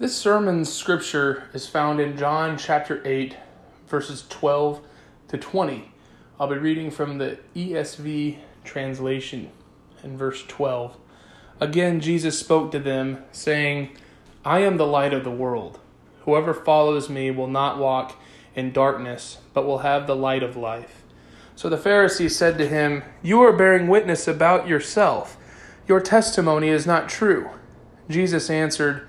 This sermon's scripture is found in John chapter 8, verses 12 to 20. I'll be reading from the ESV translation in verse 12. Again, Jesus spoke to them, saying, I am the light of the world. Whoever follows me will not walk in darkness, but will have the light of life. So the Pharisees said to him, You are bearing witness about yourself. Your testimony is not true. Jesus answered,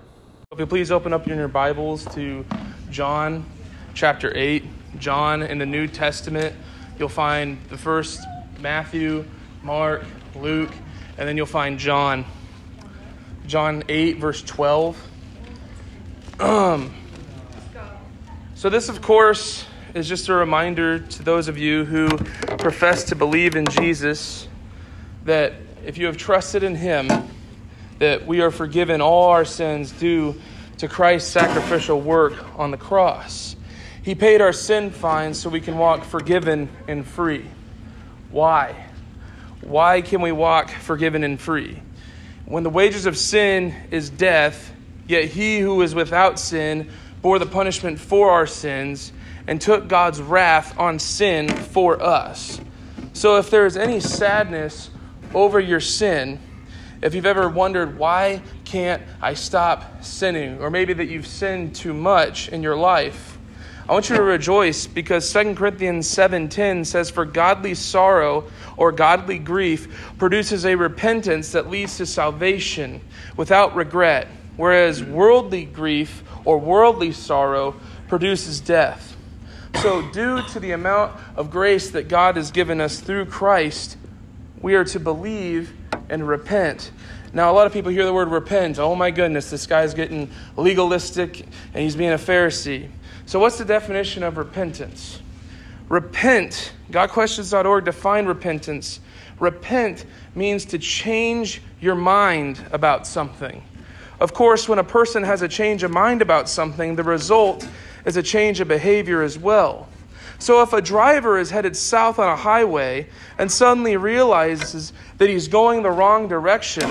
If you please open up in your Bibles to John chapter 8. John in the New Testament, you'll find the first Matthew, Mark, Luke, and then you'll find John. John 8, verse 12. Um, so, this, of course, is just a reminder to those of you who profess to believe in Jesus that if you have trusted in Him, that we are forgiven all our sins due to Christ's sacrificial work on the cross. He paid our sin fines so we can walk forgiven and free. Why? Why can we walk forgiven and free? When the wages of sin is death, yet he who is without sin bore the punishment for our sins and took God's wrath on sin for us. So if there is any sadness over your sin, if you've ever wondered, why can't I stop sinning? Or maybe that you've sinned too much in your life. I want you to rejoice because 2 Corinthians 7:10 says for godly sorrow or godly grief produces a repentance that leads to salvation without regret, whereas worldly grief or worldly sorrow produces death. So due to the amount of grace that God has given us through Christ, we are to believe and repent. Now, a lot of people hear the word repent. Oh my goodness, this guy's getting legalistic and he's being a Pharisee. So, what's the definition of repentance? Repent, GotQuestions.org define repentance. Repent means to change your mind about something. Of course, when a person has a change of mind about something, the result is a change of behavior as well. So if a driver is headed south on a highway and suddenly realizes that he's going the wrong direction,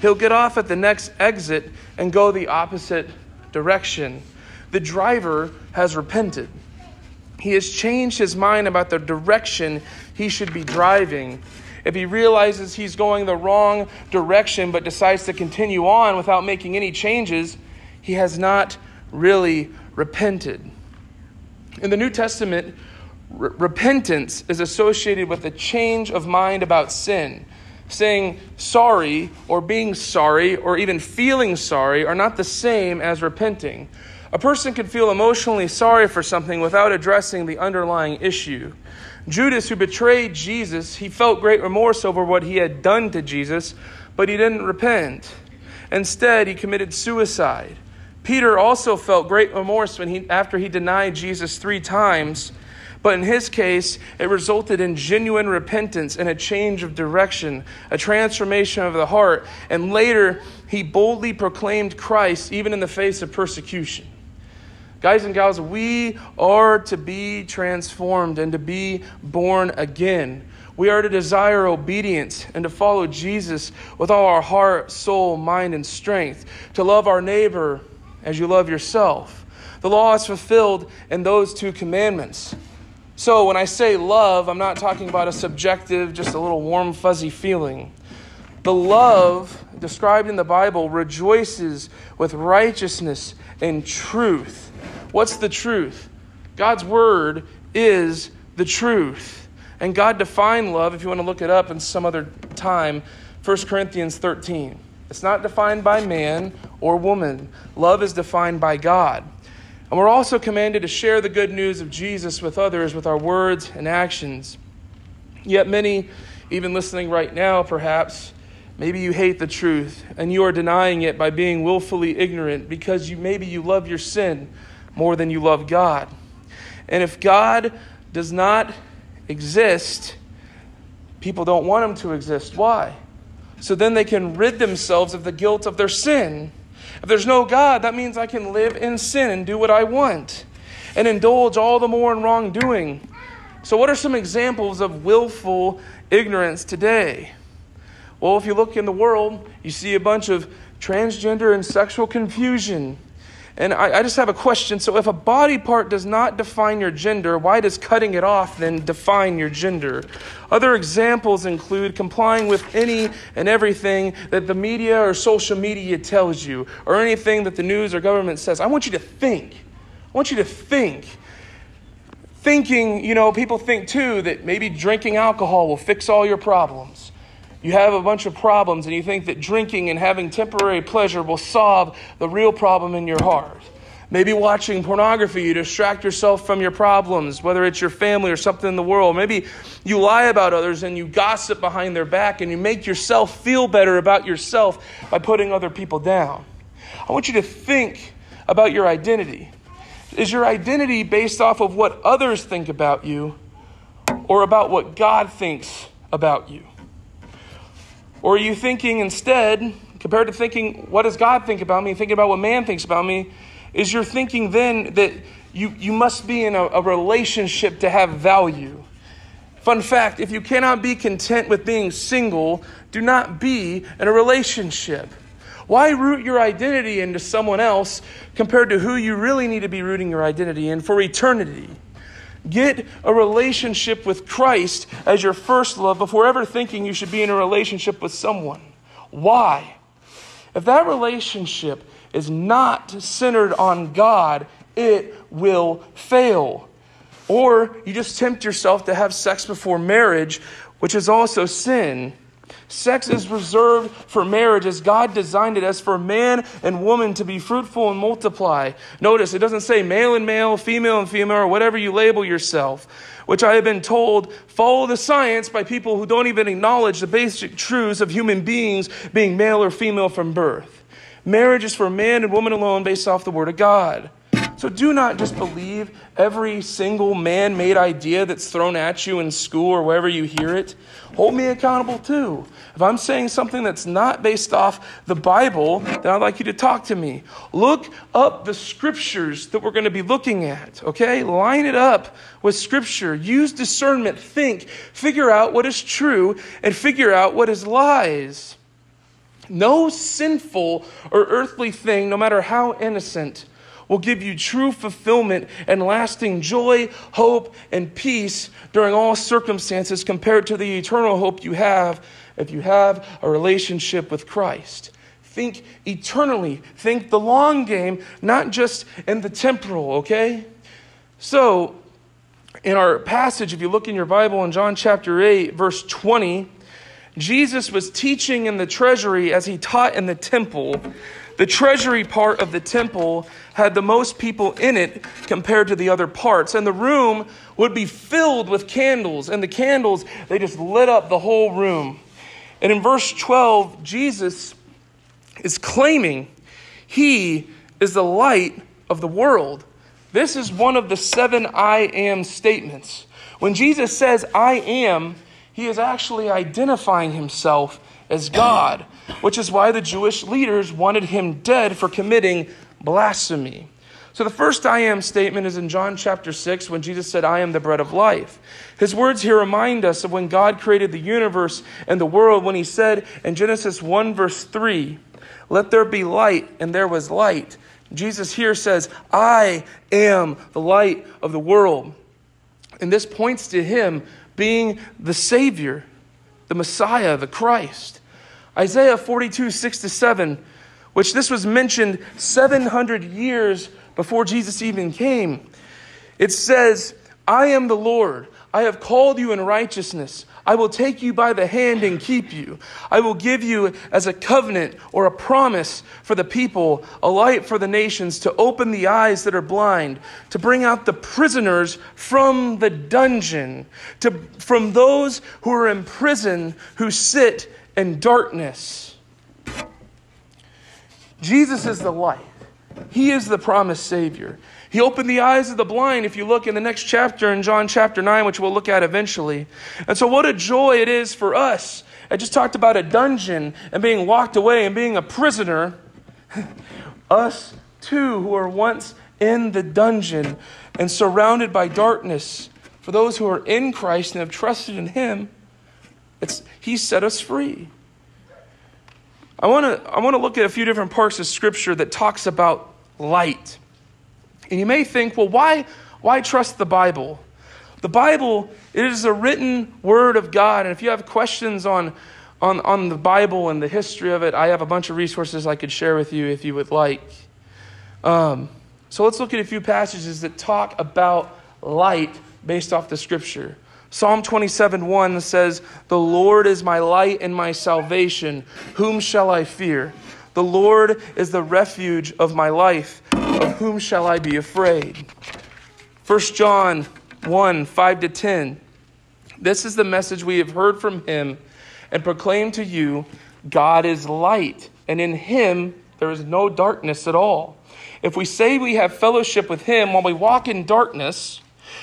he'll get off at the next exit and go the opposite direction. The driver has repented. He has changed his mind about the direction he should be driving. If he realizes he's going the wrong direction but decides to continue on without making any changes, he has not really repented. In the New Testament, repentance is associated with a change of mind about sin. Saying sorry or being sorry or even feeling sorry are not the same as repenting. A person can feel emotionally sorry for something without addressing the underlying issue. Judas, who betrayed Jesus, he felt great remorse over what he had done to Jesus, but he didn't repent. Instead, he committed suicide. Peter also felt great remorse when he, after he denied Jesus three times, but in his case, it resulted in genuine repentance and a change of direction, a transformation of the heart. And later, he boldly proclaimed Christ even in the face of persecution. Guys and gals, we are to be transformed and to be born again. We are to desire obedience and to follow Jesus with all our heart, soul, mind, and strength, to love our neighbor as you love yourself. The law is fulfilled in those two commandments. So when I say love, I'm not talking about a subjective, just a little warm, fuzzy feeling. The love described in the Bible rejoices with righteousness and truth. What's the truth? God's word is the truth. And God defined love, if you want to look it up in some other time, 1 Corinthians 13. It's not defined by man or woman. Love is defined by God. And we're also commanded to share the good news of Jesus with others with our words and actions. Yet many, even listening right now, perhaps, maybe you hate the truth and you are denying it by being willfully ignorant because you maybe you love your sin more than you love God. And if God does not exist, people don't want him to exist. Why? So then they can rid themselves of the guilt of their sin. If there's no God, that means I can live in sin and do what I want and indulge all the more in wrongdoing. So, what are some examples of willful ignorance today? Well, if you look in the world, you see a bunch of transgender and sexual confusion and I, I, just have a question. So, if a body part does not define your gender, why does cutting it off then define your gender? Other examples include complying with any and everything that the media or social media tells you, or anything that the news or government says. I want you to think. I want you to think. Thinking, you know, people think too that maybe drinking alcohol will fix all your problems you have a bunch of problems and you think that drinking and having temporary pleasure will solve the real problem in your heart. Maybe watching pornography, you distract yourself from your problems, whether it's your family or something in the world. Maybe you lie about others and you gossip behind their back and you make yourself feel better about yourself by putting other people down. I want you to think about your identity. Is your identity based off of what others think about you or about what God thinks about you? Or are you thinking instead, compared to thinking, what does God think about me, thinking about what man thinks about me, is you're thinking then that you, you must be in a, a relationship to have value. Fun fact if you cannot be content with being single, do not be in a relationship. Why root your identity into someone else compared to who you really need to be rooting your identity in for eternity? Get a relationship with Christ as your first love before ever thinking you should be in a relationship with someone. Why? If that relationship is not centered on God, it will fail. Or you just tempt yourself to have sex before marriage, which is also sin. Sex is reserved for marriage as God designed it as for man and woman to be fruitful and multiply. Notice it doesn't say male and male, female and female, or whatever you label yourself, which I have been told follow the science by people who don't even acknowledge the basic truths of human beings being male or female from birth. Marriage is for man and woman alone based off the Word of God. So do not just believe every single man made idea that's thrown at you in school or wherever you hear it. Hold me accountable too. If I'm saying something that's not based off the Bible, then I'd like you to talk to me. Look up the scriptures that we're going to be looking at, okay? Line it up with scripture. Use discernment. Think. Figure out what is true and figure out what is lies. No sinful or earthly thing, no matter how innocent, will give you true fulfillment and lasting joy, hope, and peace during all circumstances compared to the eternal hope you have if you have a relationship with Christ. Think eternally, think the long game, not just in the temporal, okay? So, in our passage, if you look in your Bible in John chapter 8, verse 20, Jesus was teaching in the treasury as he taught in the temple. The treasury part of the temple had the most people in it compared to the other parts. And the room would be filled with candles. And the candles, they just lit up the whole room. And in verse 12, Jesus is claiming he is the light of the world. This is one of the seven I am statements. When Jesus says, I am, he is actually identifying himself as God, which is why the Jewish leaders wanted him dead for committing blasphemy. So the first I am statement is in John chapter 6 when Jesus said, I am the bread of life. His words here remind us of when God created the universe and the world when he said in Genesis 1 verse 3, Let there be light, and there was light. Jesus here says, I am the light of the world. And this points to him being the Savior, the Messiah, the Christ. Isaiah 42, 6 to 7, which this was mentioned 700 years before Jesus even came. It says, I am the Lord. I have called you in righteousness. I will take you by the hand and keep you. I will give you as a covenant or a promise for the people, a light for the nations, to open the eyes that are blind, to bring out the prisoners from the dungeon, to, from those who are in prison who sit in darkness. Jesus is the light, He is the promised Savior. He opened the eyes of the blind, if you look in the next chapter in John chapter 9, which we'll look at eventually. And so, what a joy it is for us. I just talked about a dungeon and being locked away and being a prisoner. us too, who are once in the dungeon and surrounded by darkness, for those who are in Christ and have trusted in Him, it's, He set us free. I want to I want to look at a few different parts of Scripture that talks about light. And you may think, well, why, why trust the Bible? The Bible it is a written word of God. And if you have questions on, on, on the Bible and the history of it, I have a bunch of resources I could share with you if you would like. Um, so let's look at a few passages that talk about light based off the scripture. Psalm 27 1 says, The Lord is my light and my salvation. Whom shall I fear? The Lord is the refuge of my life. Of whom shall I be afraid? 1 John 1 5 to 10. This is the message we have heard from him and proclaim to you God is light, and in him there is no darkness at all. If we say we have fellowship with him while we walk in darkness,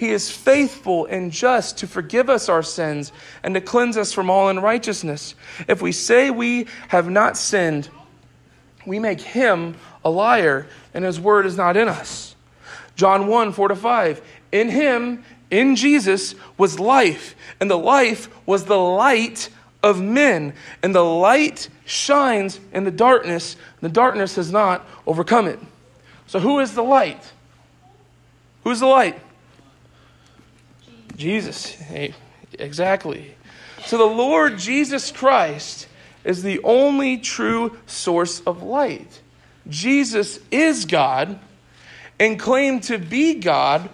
he is faithful and just to forgive us our sins and to cleanse us from all unrighteousness. If we say we have not sinned, we make him a liar and his word is not in us. John 1 4 to 5. In him, in Jesus, was life, and the life was the light of men. And the light shines in the darkness, and the darkness has not overcome it. So, who is the light? Who's the light? Jesus. Exactly. So, the Lord Jesus Christ is the only true source of light. Jesus is God and claim to be God,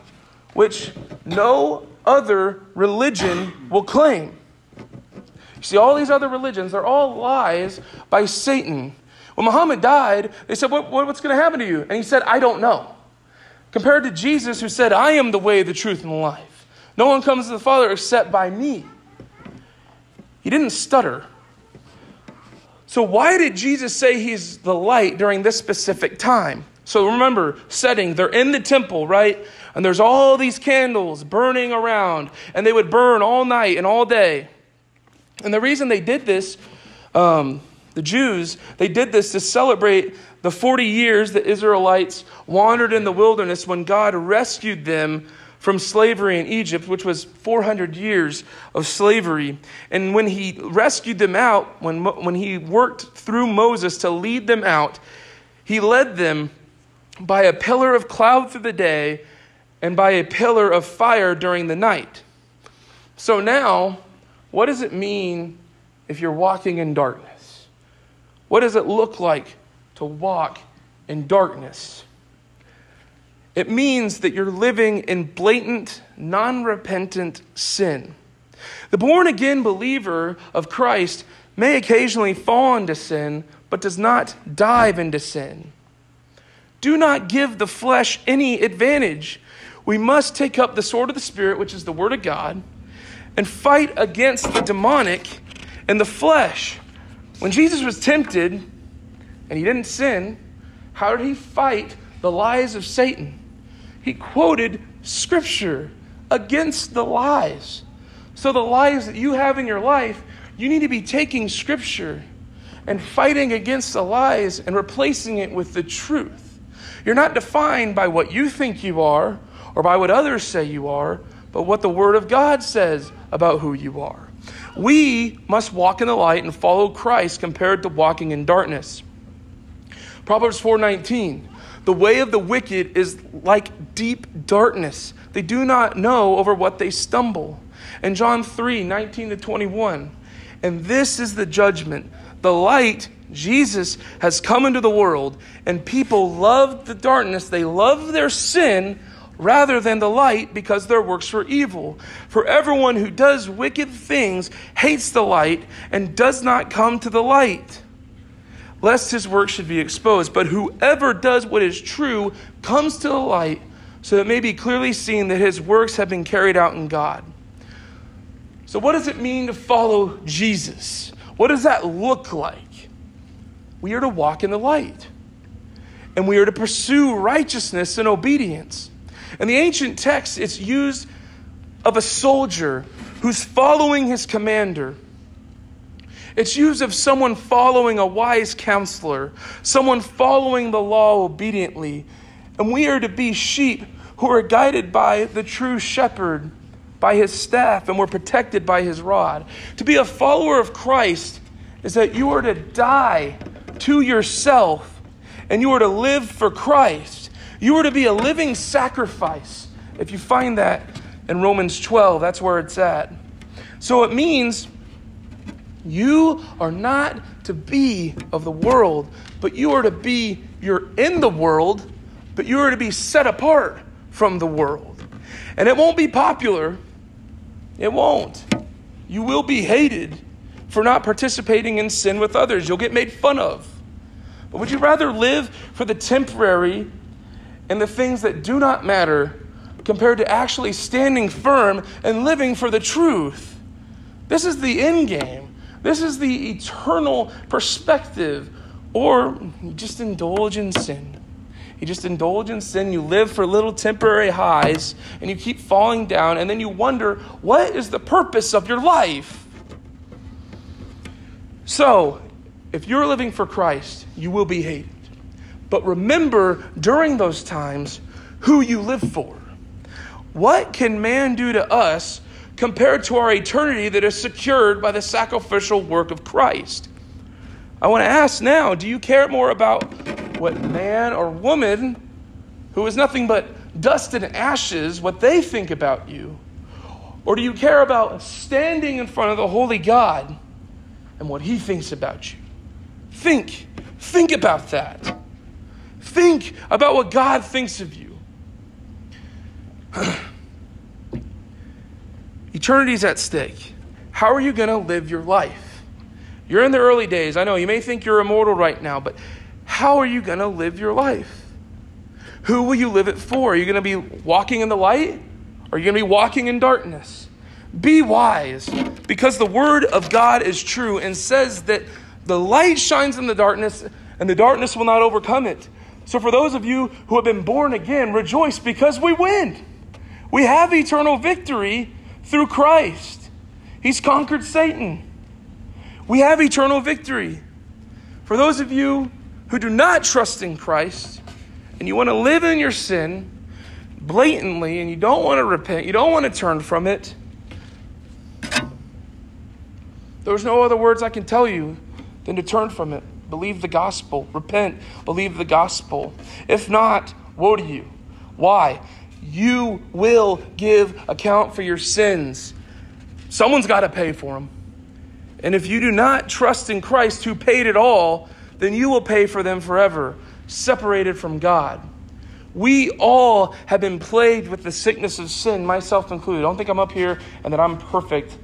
which no other religion will claim. You see, all these other religions, they're all lies by Satan. When Muhammad died, they said, what, what, What's going to happen to you? And he said, I don't know. Compared to Jesus, who said, I am the way, the truth, and the life. No one comes to the Father except by me. He didn't stutter. So, why did Jesus say he's the light during this specific time? So remember, setting, they're in the temple, right? And there's all these candles burning around, and they would burn all night and all day. And the reason they did this, um, the Jews, they did this to celebrate the 40 years the Israelites wandered in the wilderness when God rescued them from slavery in Egypt, which was 400 years of slavery. And when he rescued them out, when, when he worked through Moses to lead them out, he led them by a pillar of cloud through the day and by a pillar of fire during the night. So now, what does it mean if you're walking in darkness? What does it look like to walk in darkness? It means that you're living in blatant, non repentant sin. The born again believer of Christ may occasionally fall into sin, but does not dive into sin. Do not give the flesh any advantage. We must take up the sword of the Spirit, which is the Word of God, and fight against the demonic and the flesh. When Jesus was tempted and he didn't sin, how did he fight the lies of Satan? He quoted Scripture against the lies. So, the lies that you have in your life, you need to be taking Scripture and fighting against the lies and replacing it with the truth. You're not defined by what you think you are or by what others say you are, but what the Word of God says about who you are. We must walk in the light and follow Christ compared to walking in darkness. Proverbs 4:19 The way of the wicked is like deep darkness. They do not know over what they stumble. And John 3:19 to 21 And this is the judgment. The light Jesus has come into the world, and people loved the darkness. They loved their sin rather than the light because their works were evil. For everyone who does wicked things hates the light and does not come to the light, lest his work should be exposed. But whoever does what is true comes to the light, so it may be clearly seen that his works have been carried out in God. So, what does it mean to follow Jesus? What does that look like? We are to walk in the light, and we are to pursue righteousness and obedience. In the ancient text, it's used of a soldier who's following his commander. It's used of someone following a wise counselor, someone following the law obediently. And we are to be sheep who are guided by the true shepherd, by his staff, and we're protected by his rod. To be a follower of Christ is that you are to die to yourself and you are to live for Christ. You are to be a living sacrifice. If you find that in Romans 12, that's where it's at. So it means you are not to be of the world, but you are to be, you're in the world, but you are to be set apart from the world. And it won't be popular. It won't. You will be hated for not participating in sin with others. You'll get made fun of. But would you rather live for the temporary and the things that do not matter compared to actually standing firm and living for the truth. This is the end game. This is the eternal perspective. Or you just indulge in sin. You just indulge in sin. You live for little temporary highs and you keep falling down, and then you wonder, what is the purpose of your life? So, if you're living for Christ, you will be hated. But remember during those times who you live for. What can man do to us compared to our eternity that is secured by the sacrificial work of Christ? I want to ask now do you care more about what man or woman, who is nothing but dust and ashes, what they think about you? Or do you care about standing in front of the holy God and what he thinks about you? Think. Think about that. Think about what God thinks of you. Eternity is at stake. How are you going to live your life? You're in the early days. I know you may think you're immortal right now, but how are you going to live your life? Who will you live it for? Are you going to be walking in the light? Or are you going to be walking in darkness? Be wise, because the word of God is true and says that the light shines in the darkness, and the darkness will not overcome it. So, for those of you who have been born again, rejoice because we win. We have eternal victory through Christ. He's conquered Satan. We have eternal victory. For those of you who do not trust in Christ and you want to live in your sin blatantly and you don't want to repent, you don't want to turn from it, there's no other words I can tell you than to turn from it. Believe the gospel. Repent. Believe the gospel. If not, woe to you. Why? You will give account for your sins. Someone's got to pay for them. And if you do not trust in Christ who paid it all, then you will pay for them forever, separated from God. We all have been plagued with the sickness of sin, myself included. I Don't think I'm up here and that I'm perfect,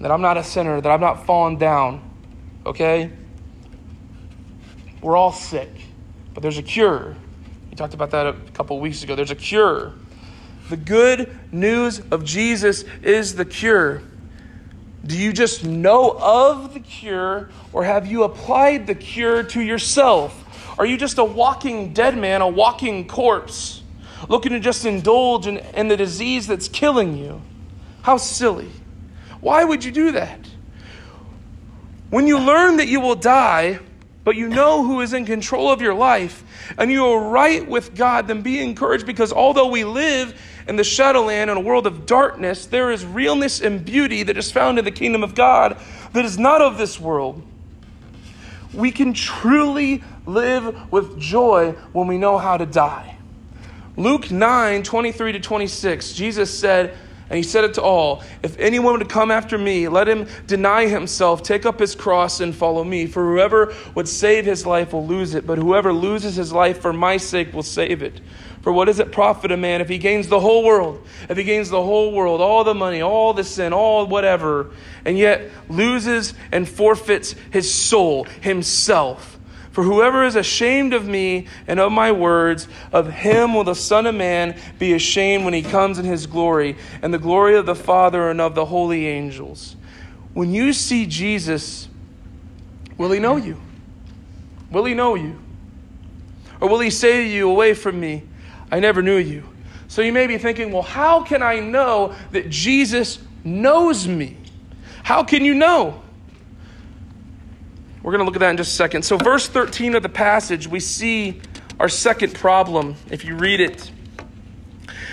that I'm not a sinner, that I'm not fallen down. Okay? We're all sick, but there's a cure. We talked about that a couple weeks ago. There's a cure. The good news of Jesus is the cure. Do you just know of the cure, or have you applied the cure to yourself? Are you just a walking dead man, a walking corpse, looking to just indulge in, in the disease that's killing you? How silly. Why would you do that? When you learn that you will die, but you know who is in control of your life, and you are right with God, then be encouraged because although we live in the shadowland in a world of darkness, there is realness and beauty that is found in the kingdom of God that is not of this world. We can truly live with joy when we know how to die. Luke 9 23 to 26, Jesus said, and he said it to all If anyone would come after me, let him deny himself, take up his cross, and follow me. For whoever would save his life will lose it, but whoever loses his life for my sake will save it. For what does it profit a man if he gains the whole world? If he gains the whole world, all the money, all the sin, all whatever, and yet loses and forfeits his soul, himself? For whoever is ashamed of me and of my words, of him will the Son of Man be ashamed when he comes in his glory, and the glory of the Father and of the holy angels. When you see Jesus, will he know you? Will he know you? Or will he say to you, Away from me, I never knew you? So you may be thinking, Well, how can I know that Jesus knows me? How can you know? We're going to look at that in just a second. So, verse 13 of the passage, we see our second problem if you read it.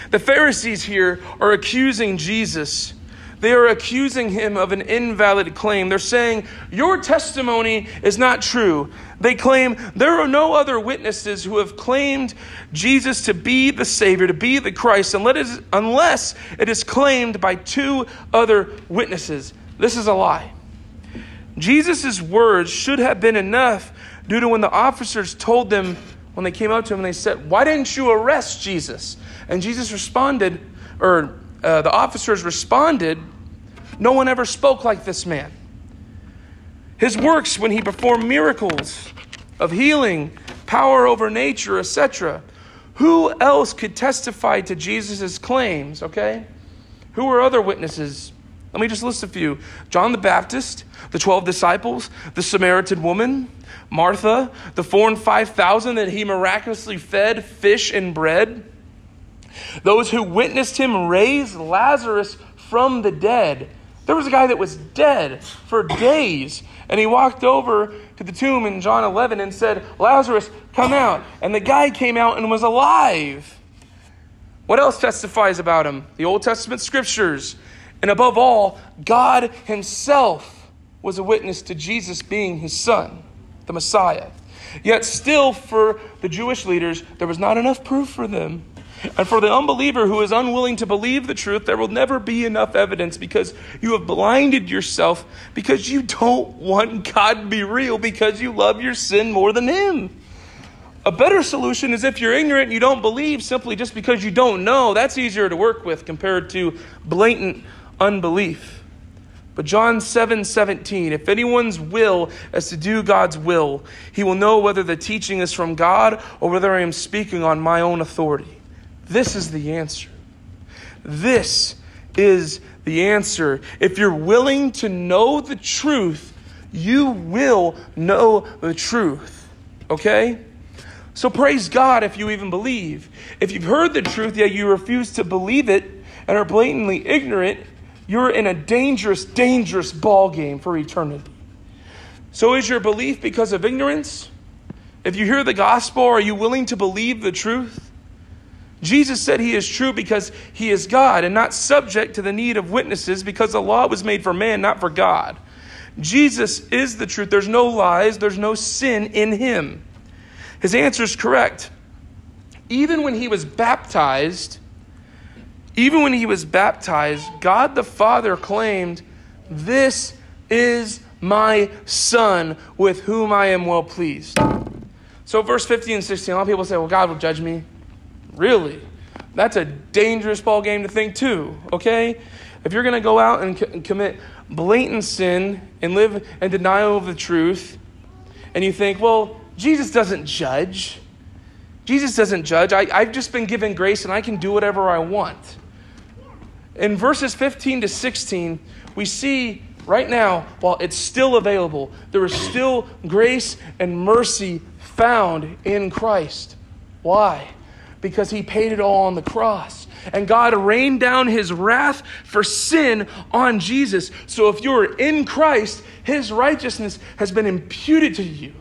The Pharisees here are accusing Jesus. They are accusing him of an invalid claim. They're saying, Your testimony is not true. They claim there are no other witnesses who have claimed Jesus to be the Savior, to be the Christ, unless it is claimed by two other witnesses. This is a lie. Jesus' words should have been enough due to when the officers told them, when they came up to him and they said, Why didn't you arrest Jesus? And Jesus responded, or uh, the officers responded, No one ever spoke like this man. His works, when he performed miracles of healing, power over nature, etc., who else could testify to Jesus' claims, okay? Who were other witnesses? Let me just list a few John the Baptist, the 12 disciples, the Samaritan woman, Martha, the four and 5,000 that he miraculously fed fish and bread, those who witnessed him raise Lazarus from the dead. There was a guy that was dead for days, and he walked over to the tomb in John 11 and said, Lazarus, come out. And the guy came out and was alive. What else testifies about him? The Old Testament scriptures. And above all, God Himself was a witness to Jesus being His Son, the Messiah. Yet, still, for the Jewish leaders, there was not enough proof for them. And for the unbeliever who is unwilling to believe the truth, there will never be enough evidence because you have blinded yourself because you don't want God to be real because you love your sin more than Him. A better solution is if you're ignorant and you don't believe simply just because you don't know. That's easier to work with compared to blatant unbelief. But John 7 17, if anyone's will is to do God's will, he will know whether the teaching is from God or whether I am speaking on my own authority. This is the answer. This is the answer. If you're willing to know the truth, you will know the truth. Okay? So praise God if you even believe. If you've heard the truth yet you refuse to believe it and are blatantly ignorant, you're in a dangerous, dangerous ball game for eternity. So is your belief because of ignorance? If you hear the gospel, are you willing to believe the truth? Jesus said he is true because he is God and not subject to the need of witnesses because the law was made for man, not for God. Jesus is the truth. There's no lies, there's no sin in him. His answer is correct. Even when he was baptized, even when he was baptized, God the Father claimed, This is my Son with whom I am well pleased. So, verse 15 and 16, a lot of people say, Well, God will judge me. Really? That's a dangerous ball game to think, too, okay? If you're going to go out and, and commit blatant sin and live in denial of the truth, and you think, Well, Jesus doesn't judge. Jesus doesn't judge. I, I've just been given grace and I can do whatever I want. In verses 15 to 16, we see right now, while it's still available, there is still grace and mercy found in Christ. Why? Because he paid it all on the cross. And God rained down his wrath for sin on Jesus. So if you're in Christ, his righteousness has been imputed to you.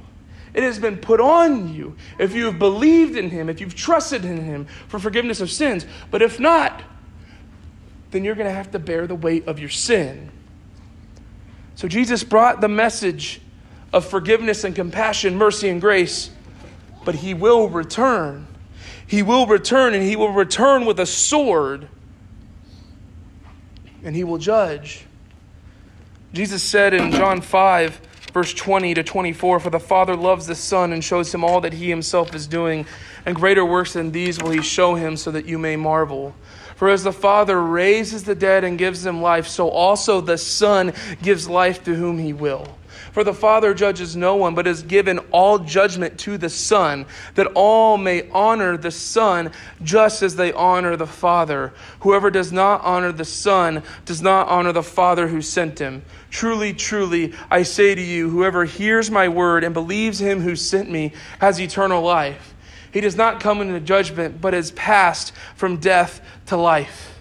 It has been put on you if you have believed in Him, if you've trusted in Him for forgiveness of sins. But if not, then you're going to have to bear the weight of your sin. So Jesus brought the message of forgiveness and compassion, mercy and grace, but He will return. He will return, and He will return with a sword, and He will judge. Jesus said in John 5, verse 20 to 24 For the Father loves the Son and shows him all that he himself is doing, and greater works than these will he show him, so that you may marvel. For as the Father raises the dead and gives them life, so also the Son gives life to whom he will. For the Father judges no one, but has given all judgment to the Son, that all may honor the Son just as they honor the Father. Whoever does not honor the Son does not honor the Father who sent him. Truly, truly, I say to you, whoever hears my word and believes him who sent me has eternal life. He does not come into judgment, but is passed from death to life.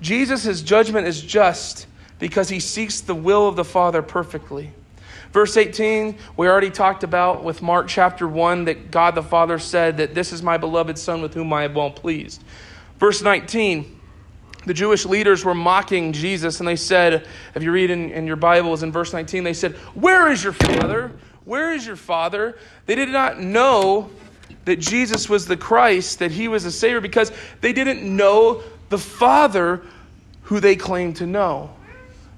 Jesus' judgment is just because he seeks the will of the Father perfectly. Verse 18, we already talked about with Mark chapter 1 that God the Father said that this is my beloved Son with whom I am well pleased. Verse 19, the Jewish leaders were mocking Jesus, and they said, if you read in, in your Bibles in verse 19, they said, Where is your Father? Where is your Father? They did not know that Jesus was the Christ, that he was the Savior, because they didn't know the Father who they claimed to know.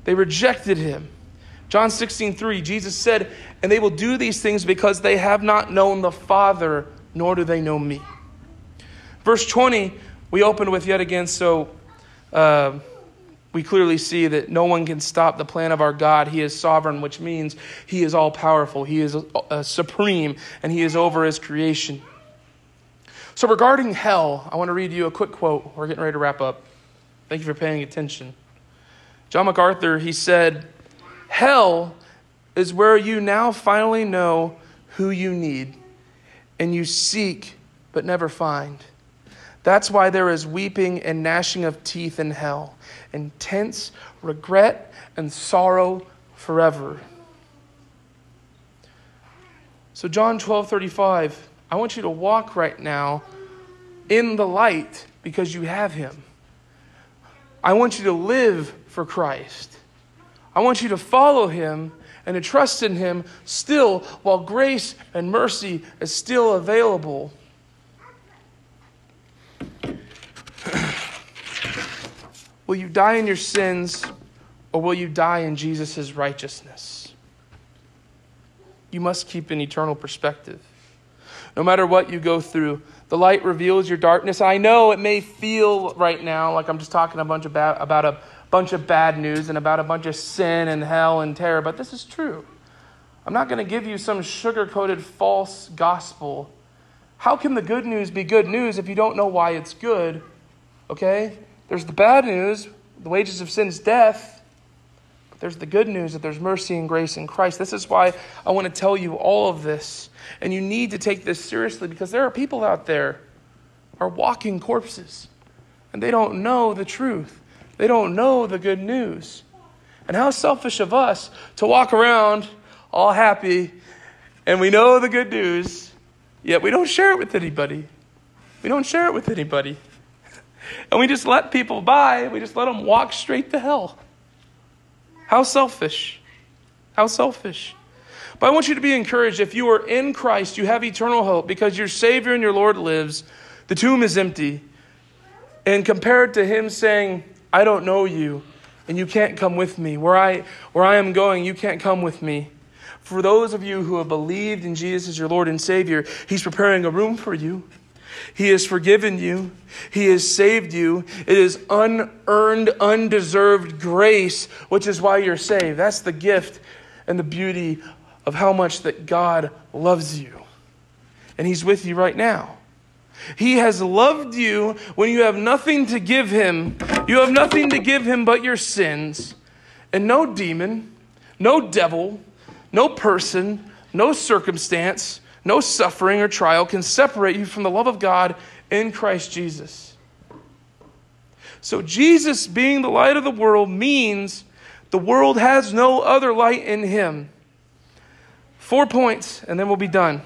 They rejected him. John 16, 3, Jesus said, And they will do these things because they have not known the Father, nor do they know me. Verse 20, we opened with yet again, so uh, we clearly see that no one can stop the plan of our God. He is sovereign, which means He is all powerful, He is uh, supreme, and He is over His creation. So, regarding hell, I want to read you a quick quote. We're getting ready to wrap up. Thank you for paying attention. John MacArthur, he said, Hell is where you now finally know who you need, and you seek but never find. That's why there is weeping and gnashing of teeth in hell, intense regret and sorrow forever. So, John 12:35, I want you to walk right now in the light because you have him. I want you to live for Christ. I want you to follow him and to trust in him still while grace and mercy is still available. will you die in your sins or will you die in Jesus' righteousness? You must keep an eternal perspective. No matter what you go through, the light reveals your darkness. I know it may feel right now like I'm just talking a bunch ba- about a bunch of bad news and about a bunch of sin and hell and terror, but this is true. I'm not going to give you some sugar coated false gospel. How can the good news be good news if you don't know why it's good? Okay? There's the bad news, the wages of sin is death. But there's the good news that there's mercy and grace in Christ. This is why I want to tell you all of this. And you need to take this seriously because there are people out there are walking corpses and they don't know the truth. They don't know the good news. And how selfish of us to walk around all happy and we know the good news, yet we don't share it with anybody. We don't share it with anybody. And we just let people by, we just let them walk straight to hell. How selfish. How selfish. But I want you to be encouraged. If you are in Christ, you have eternal hope because your Savior and your Lord lives. The tomb is empty. And compared to Him saying, I don't know you, and you can't come with me. Where I, where I am going, you can't come with me. For those of you who have believed in Jesus as your Lord and Savior, He's preparing a room for you. He has forgiven you. He has saved you. It is unearned, undeserved grace, which is why you're saved. That's the gift and the beauty of how much that God loves you. And He's with you right now. He has loved you when you have nothing to give him. You have nothing to give him but your sins. And no demon, no devil, no person, no circumstance, no suffering or trial can separate you from the love of God in Christ Jesus. So, Jesus being the light of the world means the world has no other light in him. Four points, and then we'll be done.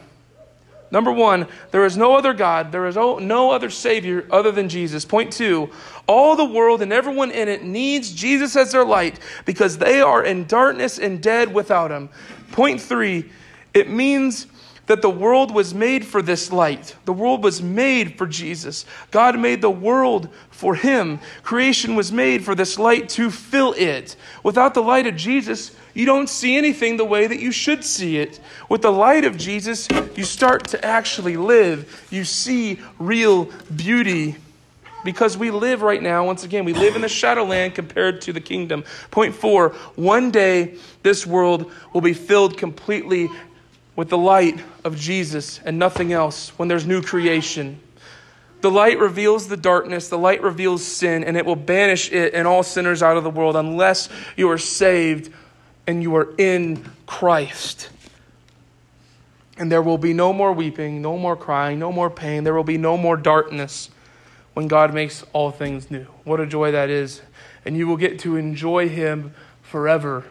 Number one, there is no other God, there is no other Savior other than Jesus. Point two, all the world and everyone in it needs Jesus as their light because they are in darkness and dead without Him. Point three, it means that the world was made for this light. The world was made for Jesus. God made the world for Him. Creation was made for this light to fill it. Without the light of Jesus, you don't see anything the way that you should see it. With the light of Jesus, you start to actually live. You see real beauty. Because we live right now, once again, we live in the shadowland compared to the kingdom. Point four one day this world will be filled completely with the light of Jesus and nothing else when there's new creation. The light reveals the darkness, the light reveals sin, and it will banish it and all sinners out of the world unless you are saved and you are in Christ. And there will be no more weeping, no more crying, no more pain. There will be no more darkness when God makes all things new. What a joy that is. And you will get to enjoy Him forever,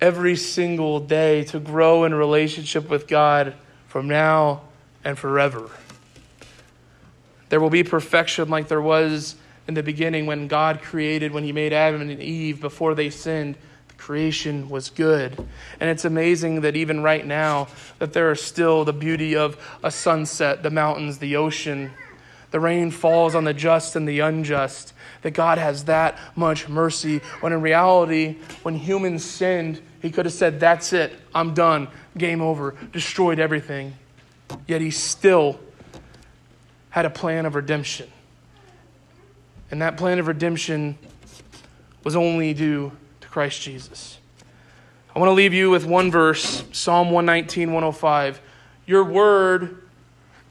every single day, to grow in relationship with God from now and forever. There will be perfection like there was in the beginning when God created, when He made Adam and Eve before they sinned The creation was good. And it's amazing that even right now that there is still the beauty of a sunset, the mountains, the ocean. The rain falls on the just and the unjust. That God has that much mercy when in reality when humans sinned, he could have said that's it. I'm done. Game over. Destroyed everything. Yet he still had a plan of redemption. And that plan of redemption was only due to Christ Jesus. I want to leave you with one verse Psalm 119, 105. Your word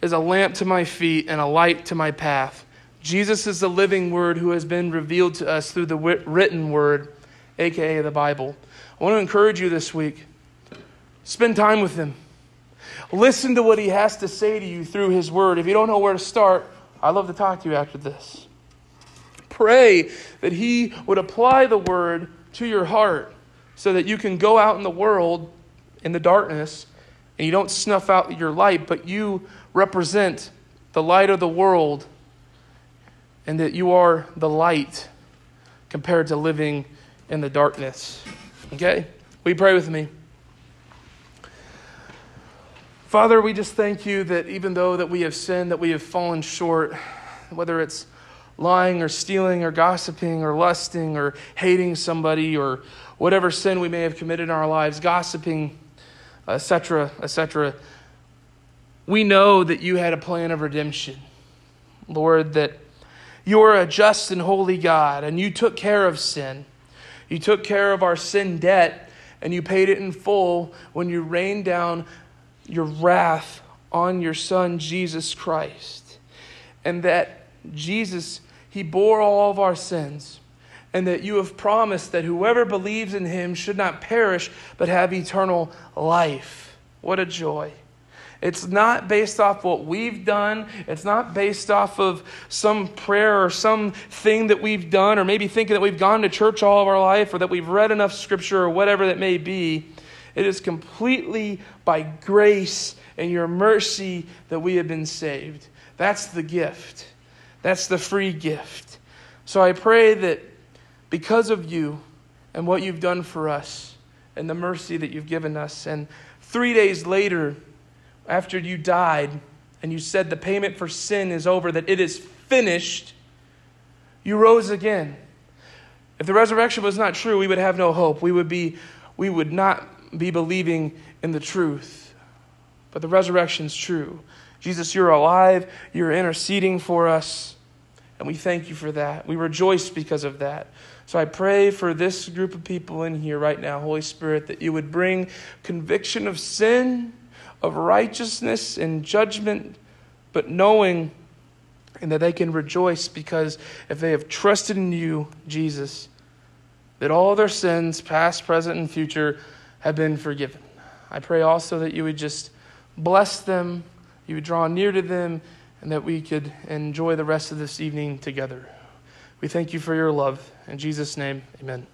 is a lamp to my feet and a light to my path. Jesus is the living word who has been revealed to us through the written word, aka the Bible. I want to encourage you this week spend time with him. Listen to what he has to say to you through his word. If you don't know where to start, I'd love to talk to you after this. Pray that he would apply the word to your heart so that you can go out in the world in the darkness and you don't snuff out your light, but you represent the light of the world and that you are the light compared to living in the darkness. Okay? You pray with me? Father, we just thank you that even though that we have sinned, that we have fallen short, whether it's lying or stealing or gossiping or lusting or hating somebody or whatever sin we may have committed in our lives, gossiping, etc., etc., we know that you had a plan of redemption. Lord, that you are a just and holy God, and you took care of sin. You took care of our sin debt, and you paid it in full when you rained down your wrath on your Son, Jesus Christ. And that Jesus, He bore all of our sins, and that you have promised that whoever believes in Him should not perish, but have eternal life. What a joy. It's not based off what we've done. It's not based off of some prayer or some thing that we've done, or maybe thinking that we've gone to church all of our life or that we've read enough scripture or whatever that may be. It is completely by grace and your mercy that we have been saved. That's the gift. That's the free gift. So I pray that because of you and what you've done for us and the mercy that you've given us, and three days later, after you died and you said the payment for sin is over, that it is finished, you rose again. If the resurrection was not true, we would have no hope. We would, be, we would not be believing in the truth. But the resurrection is true. Jesus, you're alive, you're interceding for us, and we thank you for that. We rejoice because of that. So I pray for this group of people in here right now, Holy Spirit, that you would bring conviction of sin, of righteousness, and judgment, but knowing and that they can rejoice because if they have trusted in you, Jesus, that all their sins, past, present, and future, have been forgiven. I pray also that you would just bless them you would draw near to them, and that we could enjoy the rest of this evening together. We thank you for your love. In Jesus' name, amen.